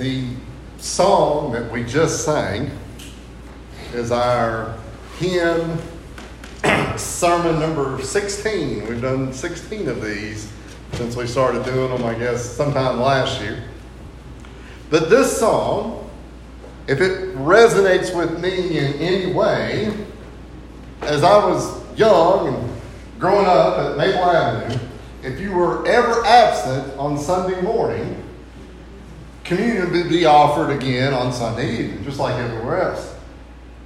The song that we just sang is our hymn sermon number 16. We've done 16 of these since we started doing them, I guess, sometime last year. But this song, if it resonates with me in any way, as I was young and growing up at Maple Avenue, if you were ever absent on Sunday morning, communion would be offered again on Sunday evening, just like everywhere else.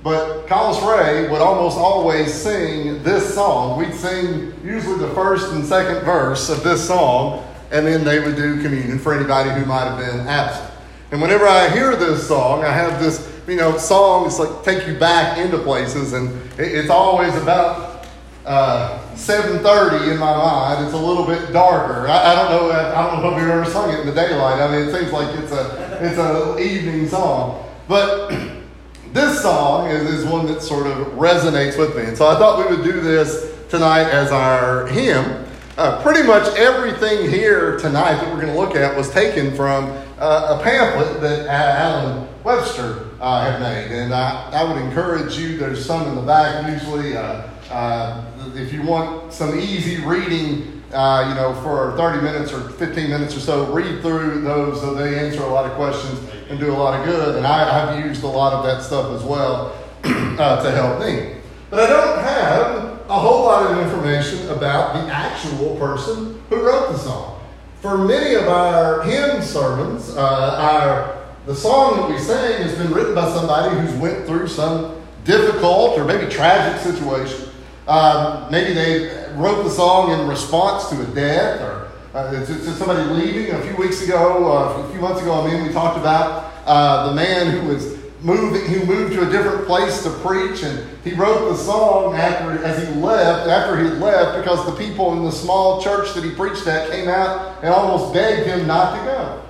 But Carlos Ray would almost always sing this song. We'd sing usually the first and second verse of this song, and then they would do communion for anybody who might have been absent. And whenever I hear this song, I have this, you know, song, it's like take you back into places, and it's always about uh, 7.30 in my mind. It's a little bit darker. I, I, don't know. I don't know if we've ever sung it in the daylight. I mean, it seems like it's a it's an evening song. But this song is, is one that sort of resonates with me. And so I thought we would do this tonight as our hymn. Uh, pretty much everything here tonight that we're going to look at was taken from uh, a pamphlet that Alan Webster uh, had made. And I, I would encourage you, there's some in the back usually. Uh, uh, if you want some easy reading, uh, you know, for 30 minutes or 15 minutes or so, read through those so they answer a lot of questions and do a lot of good. And I, have used a lot of that stuff as well uh, to help me. But I don't have a whole lot of information about the actual person who wrote the song. For many of our hymn sermons, uh, our the song that we sing has been written by somebody who's went through some difficult or maybe tragic situation um, maybe they wrote the song in response to a death or uh, to, to, somebody leaving. A few weeks ago, uh, a few months ago, I mean, we talked about uh, the man who was moving, who moved to a different place to preach, and he wrote the song after as he left. After he left, because the people in the small church that he preached at came out and almost begged him not to go.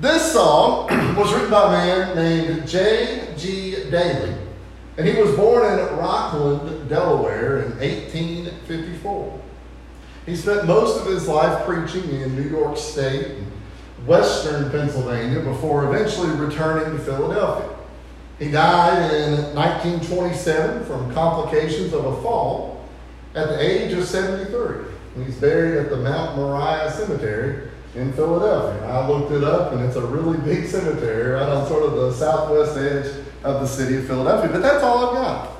This song was written by a man named J. G. Dailey. And he was born in Rockland, Delaware in 1854. He spent most of his life preaching in New York State and western Pennsylvania before eventually returning to Philadelphia. He died in 1927 from complications of a fall at the age of 73. He's buried at the Mount Moriah Cemetery in Philadelphia. I looked it up, and it's a really big cemetery right on sort of the southwest edge of the city of Philadelphia. But that's all I've got.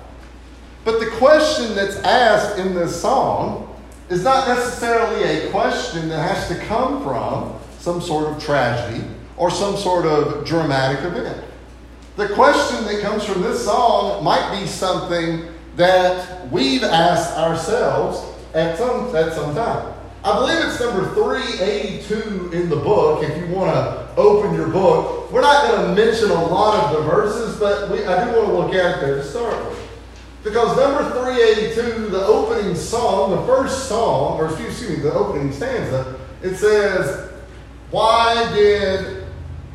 But the question that's asked in this song is not necessarily a question that has to come from some sort of tragedy or some sort of dramatic event. The question that comes from this song might be something that we've asked ourselves at some, at some time. I believe it's number 382 in the book. If you want to open your book, we're not going to mention a lot of the verses, but we, I do want to look at there to start with. Because number 382, the opening song, the first song, or excuse me, the opening stanza, it says, Why did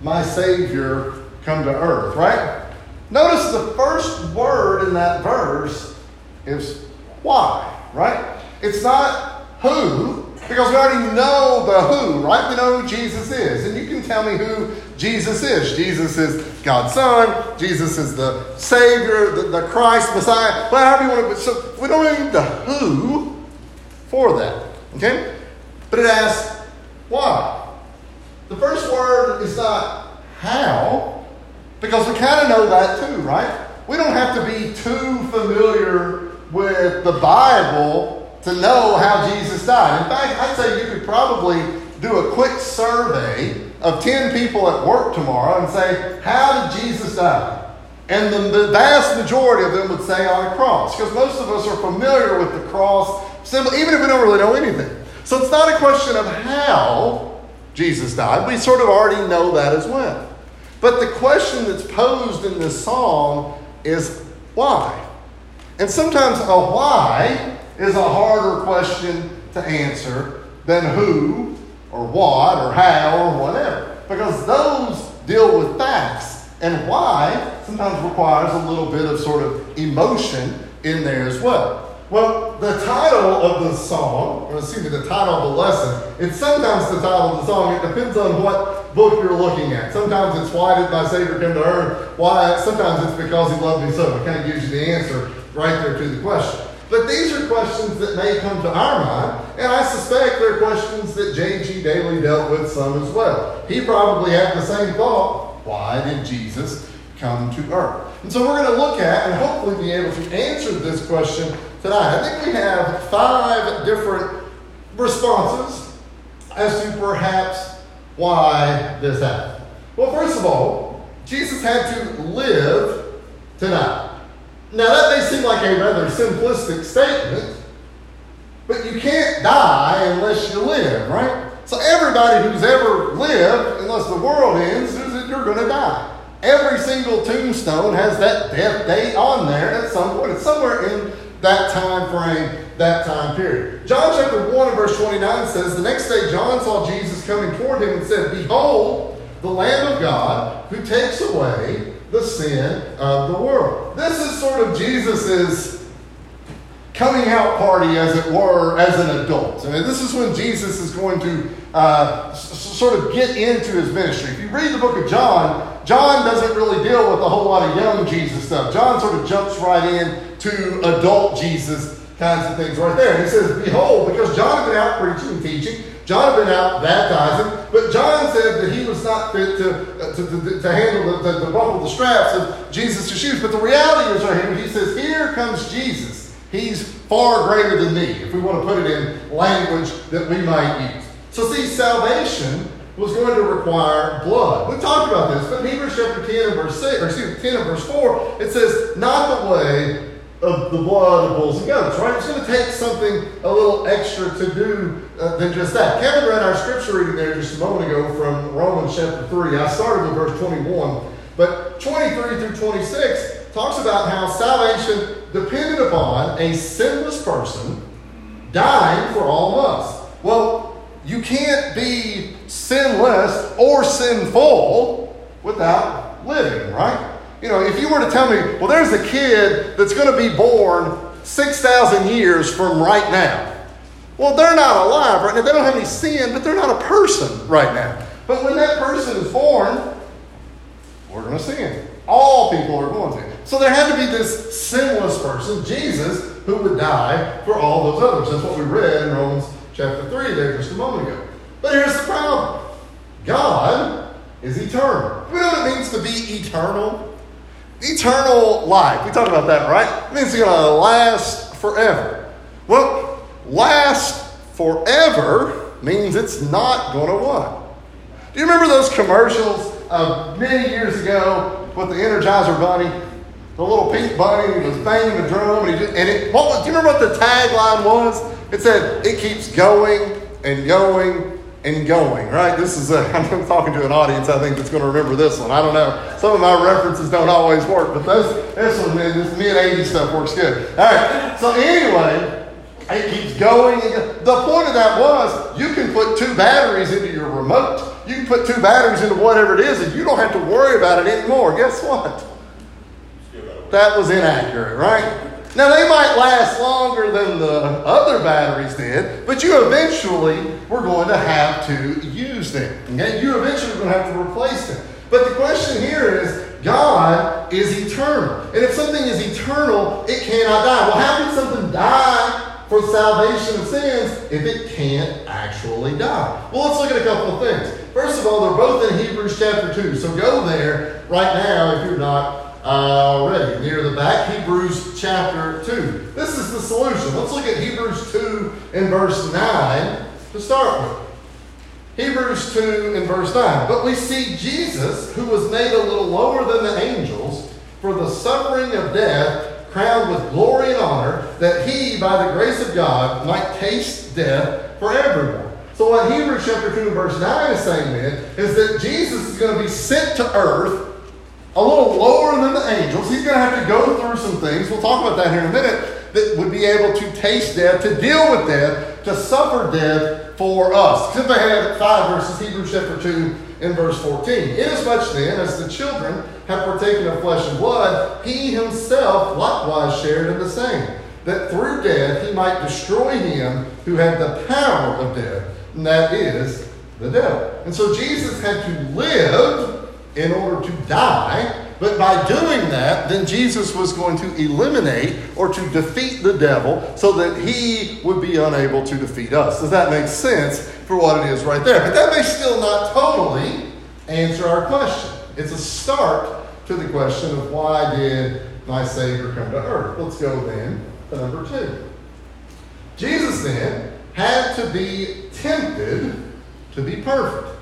my Savior come to earth? Right? Notice the first word in that verse is why, right? It's not who, because we already know the who, right? We know who Jesus is. And you can tell me who Jesus is. Jesus is God's Son. Jesus is the Savior, the, the Christ, Messiah, whatever you want to So we don't need the who for that. Okay? But it asks why. The first word is not how, because we kind of know that too, right? We don't have to be too familiar with the Bible to know how Jesus died. In fact, I'd say you could probably do a quick survey of 10 people at work tomorrow and say, How did Jesus die? And the, the vast majority of them would say on a cross, because most of us are familiar with the cross, even if we don't really know anything. So it's not a question of how Jesus died. We sort of already know that as well. But the question that's posed in this song is why? And sometimes a why is a harder question to answer than who or what or how or whatever. Because those deal with facts. And why sometimes requires a little bit of sort of emotion in there as well. Well, the title of the song, or excuse me, the title of the lesson, it's sometimes the title of the song. It depends on what book you're looking at. Sometimes it's why did my Savior come to earth? Why? Sometimes it's because he loved me so. It kind of gives you the answer right there to the question. But these are questions that may come to our mind, and I suspect they're questions that J.G. Dailey dealt with some as well. He probably had the same thought why did Jesus come to earth? And so we're going to look at and hopefully be able to answer this question tonight. I think we have five different responses as to perhaps why this happened. Well, first of all, Jesus had to live tonight. Now, that may seem like a rather simplistic statement, but you can't die unless you live, right? So, everybody who's ever lived, unless the world ends, you're going to die. Every single tombstone has that death date on there at some point. It's somewhere in that time frame, that time period. John chapter 1 and verse 29 says, The next day John saw Jesus coming toward him and said, Behold, the Lamb of God who takes away the sin of the world. This is sort of Jesus's coming out party, as it were, as an adult. I mean, this is when Jesus is going to uh, s- sort of get into his ministry. If you read the book of John, John doesn't really deal with a whole lot of young Jesus stuff. John sort of jumps right in to adult Jesus kinds of things right there. He says, Behold, because John had been out preaching and teaching, John had been out baptizing, but John said that he was not fit to, uh, to, to, to, handle the, the buckle the straps of Jesus' shoes. But the reality is right here, he says, Here comes Jesus. He's far greater than me, if we want to put it in language that we might use. So, see, salvation was going to require blood. We talked about this, but in Hebrews chapter 10 and verse 6, or excuse me, 10 and verse 4, it says, Not the way of the blood of bulls and goats, right? It's going to take something a little extra to do uh, than just that. Kevin read our scripture reading there just a moment ago from Romans chapter 3. I started with verse 21, but 23 through 26 talks about how salvation depended upon a sinless person dying for all of us. Well, you can't be sinless or sinful without living, right? You know, if you were to tell me, well, there's a kid that's going to be born 6,000 years from right now. Well, they're not alive right now. They don't have any sin, but they're not a person right now. But when that person is born, we're going to sin. All people are going to. So there had to be this sinless person, Jesus, who would die for all those others. That's what we read in Romans chapter 3 there just a moment ago. But here's the problem God is eternal. You know what it means to be eternal? Eternal life. We talked about that, right? It means it's going to last forever. Well, last forever means it's not going to what? Do you remember those commercials of many years ago with the Energizer Bunny? The little pink bunny he was banging the drum, and he just, and it. What do you remember what the tagline was? It said, "It keeps going and going and going." Right? This is. A, I'm talking to an audience. I think that's going to remember this one. I don't know. Some of my references don't always work, but this this one, man, this mid '80s stuff works good. All right. So anyway. It keeps going. The point of that was you can put two batteries into your remote. You can put two batteries into whatever it is, and you don't have to worry about it anymore. Guess what? That was inaccurate, right? Now, they might last longer than the other batteries did, but you eventually were going to have to use them. Okay? You eventually were going to have to replace them. But the question here is God is eternal. And if something is eternal, it cannot die. Well, how can something die for salvation of sins if it can't actually die? Well, let's look at a couple of things. First of all, they're both in Hebrews chapter 2. So go there right now if you're not uh, already. Near the back, Hebrews chapter 2. This is the solution. Let's look at Hebrews 2 and verse 9 to start with. Hebrews 2 and verse 9. But we see Jesus, who was made a little lower than the angels, for the suffering of death, crowned with glory and honor, that he, by the grace of God, might taste death for everyone. So what Hebrews chapter 2 and verse 9 is saying then is that Jesus is going to be sent to earth a little lower than the angels. He's going to have to go through some things. We'll talk about that here in a minute. That would be able to taste death, to deal with death, to suffer death for us. Skip ahead five verses, Hebrews chapter 2 and verse 14. Inasmuch then as the children have partaken of flesh and blood, he himself likewise shared in the same, that through death he might destroy him who had the power of death, and that is the devil. And so Jesus had to live in order to die. But by doing that, then Jesus was going to eliminate or to defeat the devil so that he would be unable to defeat us. Does that make sense for what it is right there? But that may still not totally answer our question. It's a start to the question of why did my Savior come to earth? Let's go then to number two. Jesus then had to be tempted to be perfect.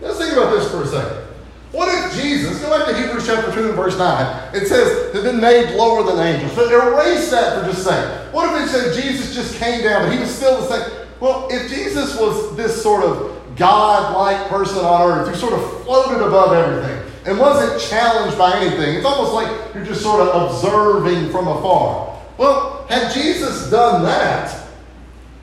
Let's think about this for a second. What if Jesus, go back to Hebrews chapter 2 and verse 9, it says, had been made lower than angels. But erase that for just a second. What if it said Jesus just came down, but he was still the same? Well, if Jesus was this sort of God-like person on earth who sort of floated above everything and wasn't challenged by anything, it's almost like you're just sort of observing from afar. Well, had Jesus done that,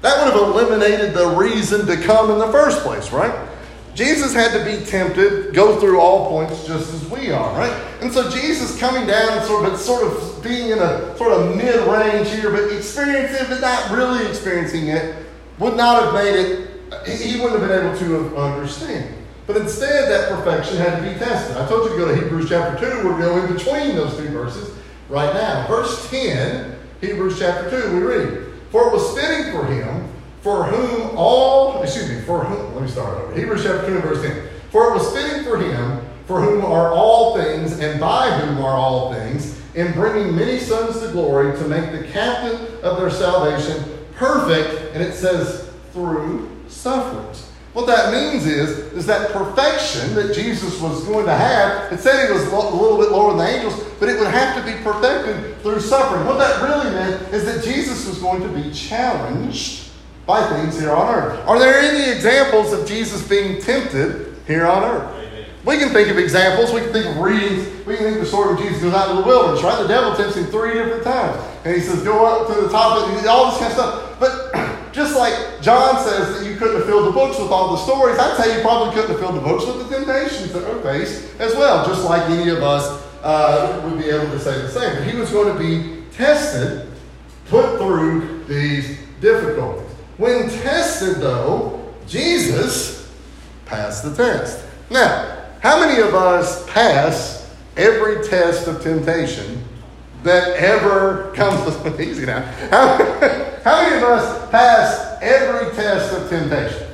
that would have eliminated the reason to come in the first place, right? Jesus had to be tempted, go through all points just as we are, right? And so Jesus coming down sort of, sort of being in a sort of mid-range here, but experiencing it, but not really experiencing it, would not have made it, he wouldn't have been able to understand. But instead, that perfection had to be tested. I told you to go to Hebrews chapter 2. We're going in between those two verses right now. Verse 10, Hebrews chapter 2, we read, For it was fitting for him, for whom all, excuse me, for whom, let me start over. Hebrews chapter 2 verse 10. For it was fitting for him, for whom are all things, and by whom are all things, in bringing many sons to glory, to make the captain of their salvation perfect, and it says, through sufferings. What that means is, is that perfection that Jesus was going to have, it said he was a little bit lower than the angels, but it would have to be perfected through suffering. What that really meant is that Jesus was going to be challenged by things here on earth. Are there any examples of Jesus being tempted here on earth? We can think of examples. We can think of readings. We can think of the story of Jesus goes out to the wilderness, right? The devil tempts him three different times. And he says, go up to the top of it, all this kind of stuff. But just like John says that you couldn't have filled the books with all the stories, I'd say you probably couldn't have filled the books with the temptations that we faced as well, just like any of us uh, would be able to say the same. But he was going to be tested, put through these difficulties. When tested, though, Jesus passed the test. Now, how many of us pass every test of temptation that ever comes easy now. How, how many of us pass every test of temptation?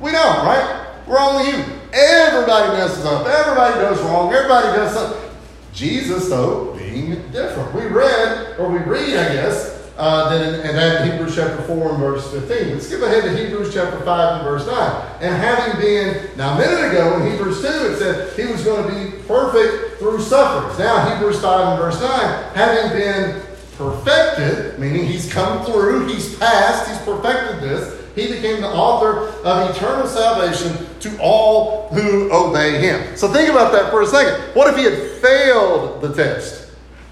We don't, right? We're only human. Everybody messes up. Everybody goes wrong. Everybody does something. Jesus, though, being different. We read, or we read, I guess, uh, then in, and that in Hebrews chapter 4 and verse 15. Let's skip ahead to Hebrews chapter 5 and verse 9. And having been, now a minute ago in Hebrews 2, it said he was going to be perfect through sufferings. Now Hebrews 5 and verse 9, having been perfected, meaning he's come through, he's passed, he's perfected this, he became the author of eternal salvation to all who obey him. So think about that for a second. What if he had failed the test?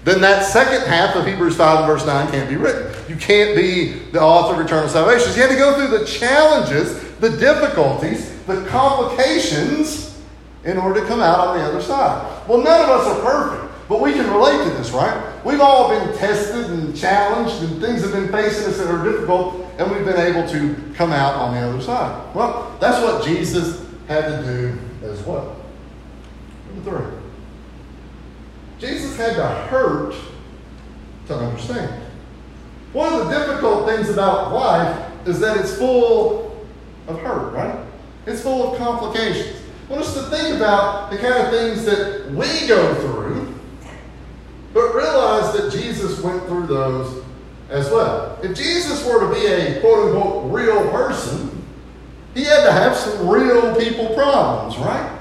Then that second half of Hebrews 5 and verse 9 can't be written. You can't be the author of eternal salvation. You had to go through the challenges, the difficulties, the complications in order to come out on the other side. Well, none of us are perfect, but we can relate to this, right? We've all been tested and challenged, and things have been facing us that are difficult, and we've been able to come out on the other side. Well, that's what Jesus had to do as well. Number three. Jesus had to hurt to understand. One of the difficult things about life is that it's full of hurt, right? It's full of complications. I want us to think about the kind of things that we go through, but realize that Jesus went through those as well. If Jesus were to be a quote unquote real person, he had to have some real people problems, right?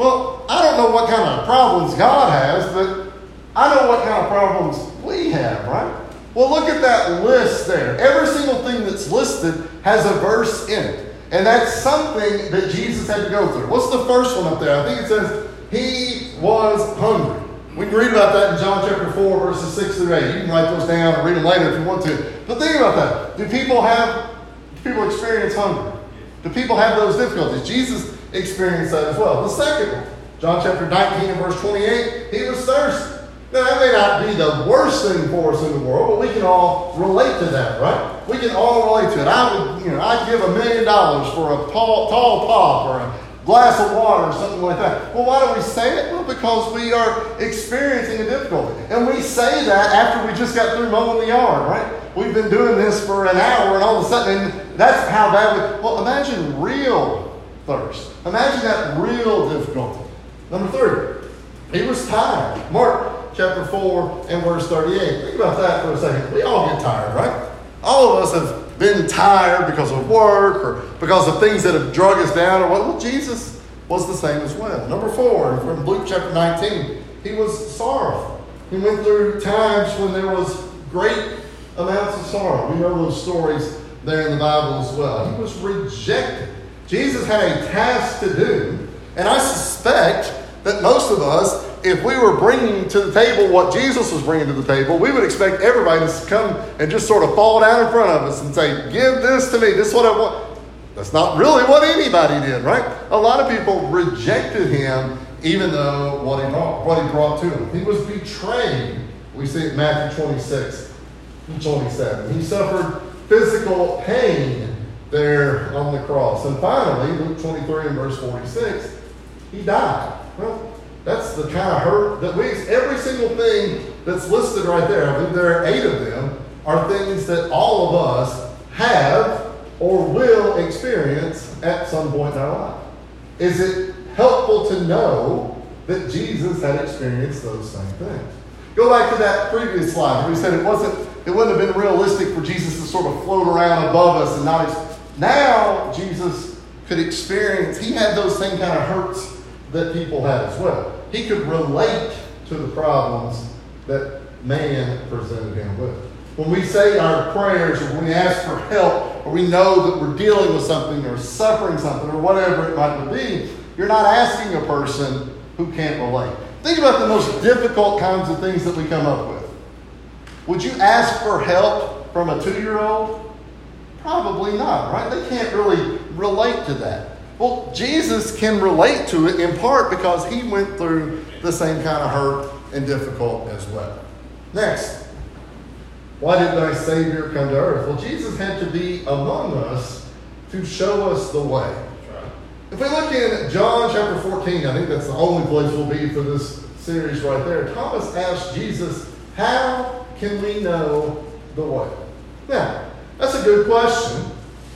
Well, I don't know what kind of problems God has, but I know what kind of problems we have, right? Well, look at that list there. Every single thing that's listed has a verse in it. And that's something that Jesus had to go through. What's the first one up there? I think it says, He was hungry. We can read about that in John chapter 4, verses 6 through 8. You can write those down and read them later if you want to. But think about that. Do people have, do people experience hunger? Do people have those difficulties? Jesus experienced that as well. The second one, John chapter 19 and verse 28, he was thirsty. Now, that may not be the worst thing for us in the world, but we can all relate to that, right? We can all relate to it. I would, you know, I'd give a million dollars for a tall, tall pop or a glass of water or something like that. Well, why do we say it? Well, because we are experiencing a difficulty. And we say that after we just got through mowing the yard, right? We've been doing this for an hour and all of a sudden, that's how bad we, well, imagine real thirst. Imagine that real difficulty. Number three, he was tired. Mark chapter 4 and verse 38. Think about that for a second. We all get tired, right? All of us have been tired because of work or because of things that have drug us down or what. Well, Jesus was the same as well. Number four, from Luke chapter 19, he was sorrowful. He went through times when there was great amounts of sorrow. We know those stories there in the Bible as well. He was rejected. Jesus had a task to do, and I suspect that most of us if we were bringing to the table what Jesus was bringing to the table, we would expect everybody to come and just sort of fall down in front of us and say, Give this to me. This is what I want. That's not really what anybody did, right? A lot of people rejected him, even though what he brought, what he brought to them. He was betrayed. We see it in Matthew 26 and 27. He suffered physical pain there on the cross. And finally, Luke 23 and verse 46, he died. Well, that's the kind of hurt that we, every single thing that's listed right there, I believe there are eight of them, are things that all of us have or will experience at some point in our life. Is it helpful to know that Jesus had experienced those same things? Go back to that previous slide where we said it wasn't, it wouldn't have been realistic for Jesus to sort of float around above us and not. Ex- now Jesus could experience. He had those same kind of hurts that people had as well. He could relate to the problems that man presented him with. When we say our prayers or when we ask for help or we know that we're dealing with something or suffering something or whatever it might be, you're not asking a person who can't relate. Think about the most difficult kinds of things that we come up with. Would you ask for help from a two year old? Probably not, right? They can't really relate to that. Well, Jesus can relate to it in part because he went through the same kind of hurt and difficult as well. Next, why did thy Savior come to earth? Well, Jesus had to be among us to show us the way. If we look in John chapter 14, I think that's the only place we'll be for this series right there. Thomas asked Jesus, How can we know the way? Now, that's a good question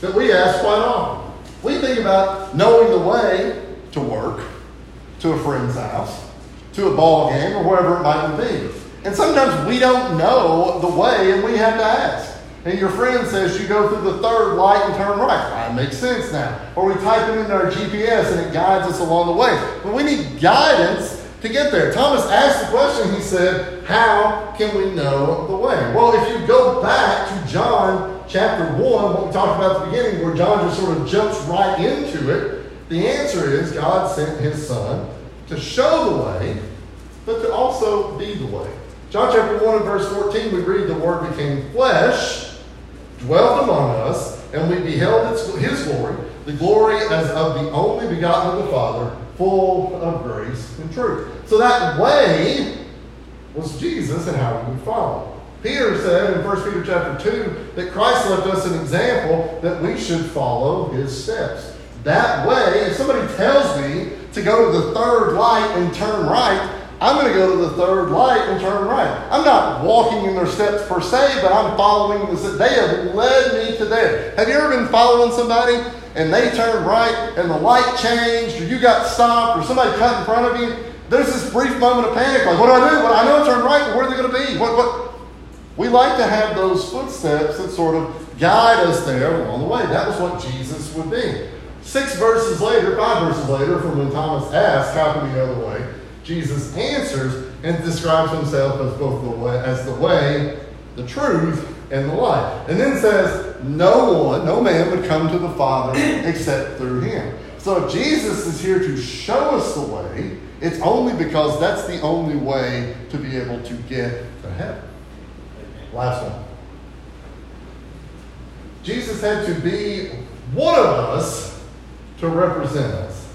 that we ask quite often. We think about knowing the way to work, to a friend's house, to a ball game, or wherever it might be. And sometimes we don't know the way and we have to ask. And your friend says you go through the third light and turn right. That makes sense now. Or we type it into our GPS and it guides us along the way. But we need guidance to get there. Thomas asked the question, he said, How can we know the way? Well, if you go back to John chapter 1, what we talked about at the beginning, where John just sort of jumps right into it, the answer is God sent his Son to show the way, but to also be the way. John chapter 1 and verse 14, we read, The Word became flesh, dwelt among us, and we beheld his glory, the glory as of the only begotten of the Father, full of grace and truth. So that way was Jesus and how we would follow. Peter said in 1 Peter chapter 2 that Christ left us an example that we should follow his steps. That way, if somebody tells me to go to the third light and turn right, I'm going to go to the third light and turn right. I'm not walking in their steps per se, but I'm following the They have led me to there. Have you ever been following somebody and they turned right and the light changed or you got stopped or somebody cut in front of you? There's this brief moment of panic, like, what do I do? Well, I know I turned right, but where are they going to be? What, what, we like to have those footsteps that sort of guide us there along the way. That was what Jesus would be. Six verses later, five verses later, from when Thomas asked, How can we know the way? Jesus answers and describes himself as both the way, as the way, the truth, and the life. And then says, No one, no man would come to the Father except through him. So if Jesus is here to show us the way, it's only because that's the only way to be able to get to heaven. Last one. Jesus had to be one of us to represent us.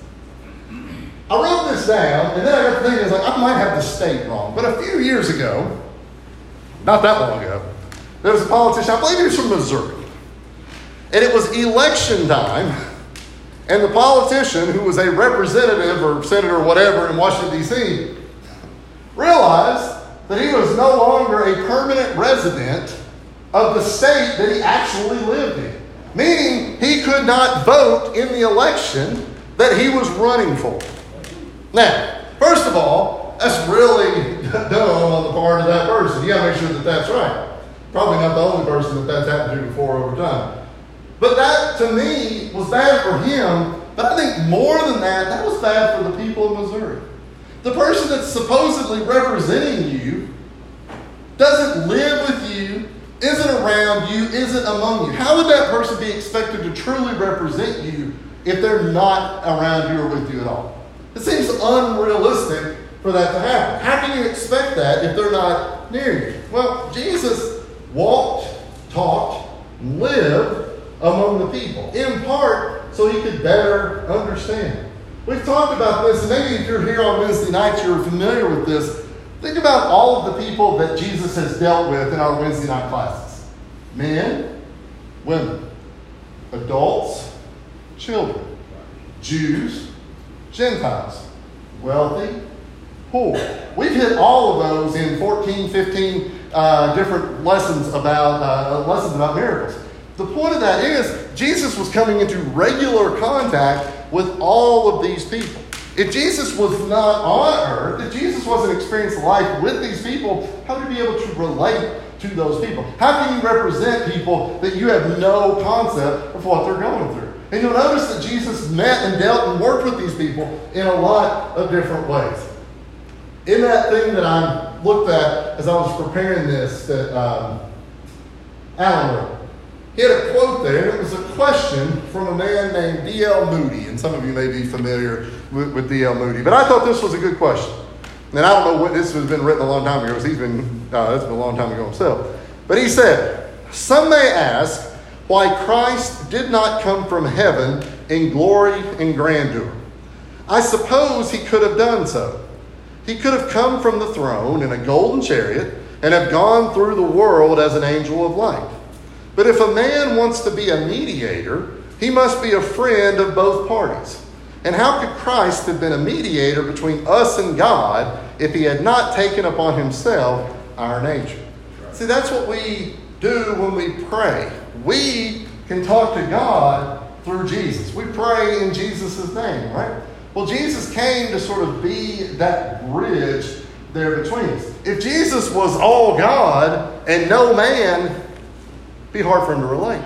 I wrote this down, and then I got thinking, I was like, I might have the state wrong. But a few years ago, not that long ago, there was a politician, I believe he was from Missouri. And it was election time, and the politician, who was a representative or senator or whatever in Washington, D.C., realized that he was no longer a permanent resident of the state that he actually lived in. Meaning, he could not vote in the election that he was running for. Now, first of all, that's really dumb on the part of that person. You gotta make sure that that's right. Probably not the only person that that's happened to before over time. But that, to me, was bad for him. But I think more than that, that was bad for the people of Missouri. The person that's supposedly representing you doesn't live with you, isn't around you, isn't among you. How would that person be expected to truly represent you if they're not around you or with you at all? It seems unrealistic for that to happen. How can you expect that if they're not near you? Well, Jesus walked, talked, lived among the people, in part so he could better understand. We've talked about this, and maybe if you're here on Wednesday nights, you're familiar with this. Think about all of the people that Jesus has dealt with in our Wednesday night classes men, women, adults, children, Jews, Gentiles, wealthy, poor. We've hit all of those in 14, 15 uh, different lessons about uh, lessons about miracles. The point of that is Jesus was coming into regular contact with all of these people. If Jesus was not on earth, if Jesus wasn't experiencing life with these people, how would he be able to relate to those people? How can you represent people that you have no concept of what they're going through? And you'll notice that Jesus met and dealt and worked with these people in a lot of different ways. In that thing that I looked at as I was preparing this, that um, Alan wrote, he had a quote there. and It was a question from a man named D.L. Moody, and some of you may be familiar with, with D.L. Moody. But I thought this was a good question. And I don't know what this has been written a long time ago, because he's been, uh, that's been a long time ago himself. But he said, Some may ask why Christ did not come from heaven in glory and grandeur. I suppose he could have done so. He could have come from the throne in a golden chariot and have gone through the world as an angel of light. But if a man wants to be a mediator, he must be a friend of both parties. And how could Christ have been a mediator between us and God if he had not taken upon himself our nature? See, that's what we do when we pray. We can talk to God through Jesus. We pray in Jesus' name, right? Well, Jesus came to sort of be that bridge there between us. If Jesus was all God and no man, be hard for him to relate.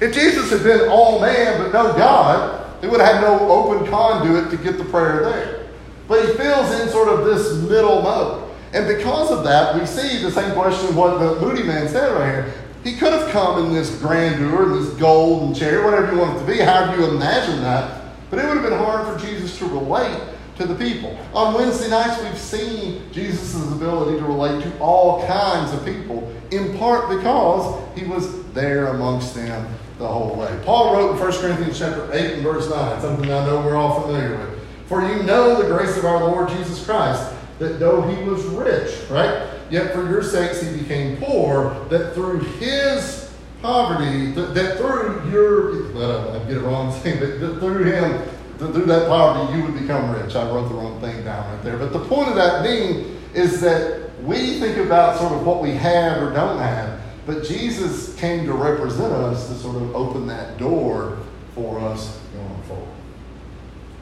If Jesus had been all man but no God, he would have had no open conduit to get the prayer there. But he fills in sort of this middle mode. And because of that, we see the same question what the Moody man said right here. He could have come in this grandeur, this golden chair, whatever you want it to be, however you imagine that. But it would have been hard for Jesus to relate to the people. On Wednesday nights, we've seen Jesus' ability to relate to all kinds of people, in part because he was there amongst them the whole way. Paul wrote in 1 Corinthians chapter 8 and verse 9, something I know we're all familiar with. For you know the grace of our Lord Jesus Christ, that though he was rich, right? Yet for your sakes he became poor, that through his poverty, that, that through your, uh, I get it wrong saying, that through him, through that poverty you would become rich. I wrote the wrong thing down right there. But the point of that being is that we think about sort of what we have or don't have. But Jesus came to represent us to sort of open that door for us going forward.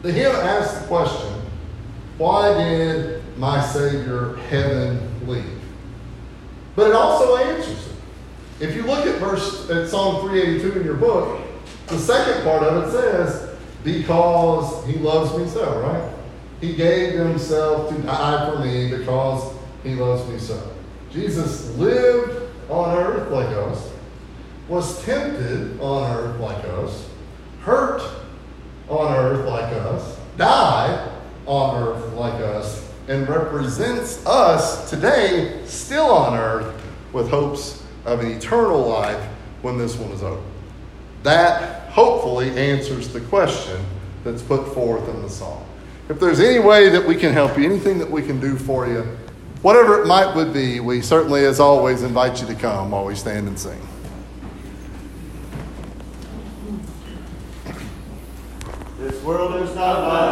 The hymn asks the question why did my Savior heaven leave? But it also answers it. If you look at verse at Psalm 382 in your book, the second part of it says, Because he loves me so, right? He gave himself to die for me because he loves me so. Jesus lived on earth like us, was tempted on earth like us, hurt on earth like us, died on earth like us, and represents us today still on earth with hopes of an eternal life when this one is over. That hopefully answers the question that's put forth in the song. if there's any way that we can help you, anything that we can do for you, whatever it might would be, we certainly, as always, invite you to come while we stand and sing. This world is not my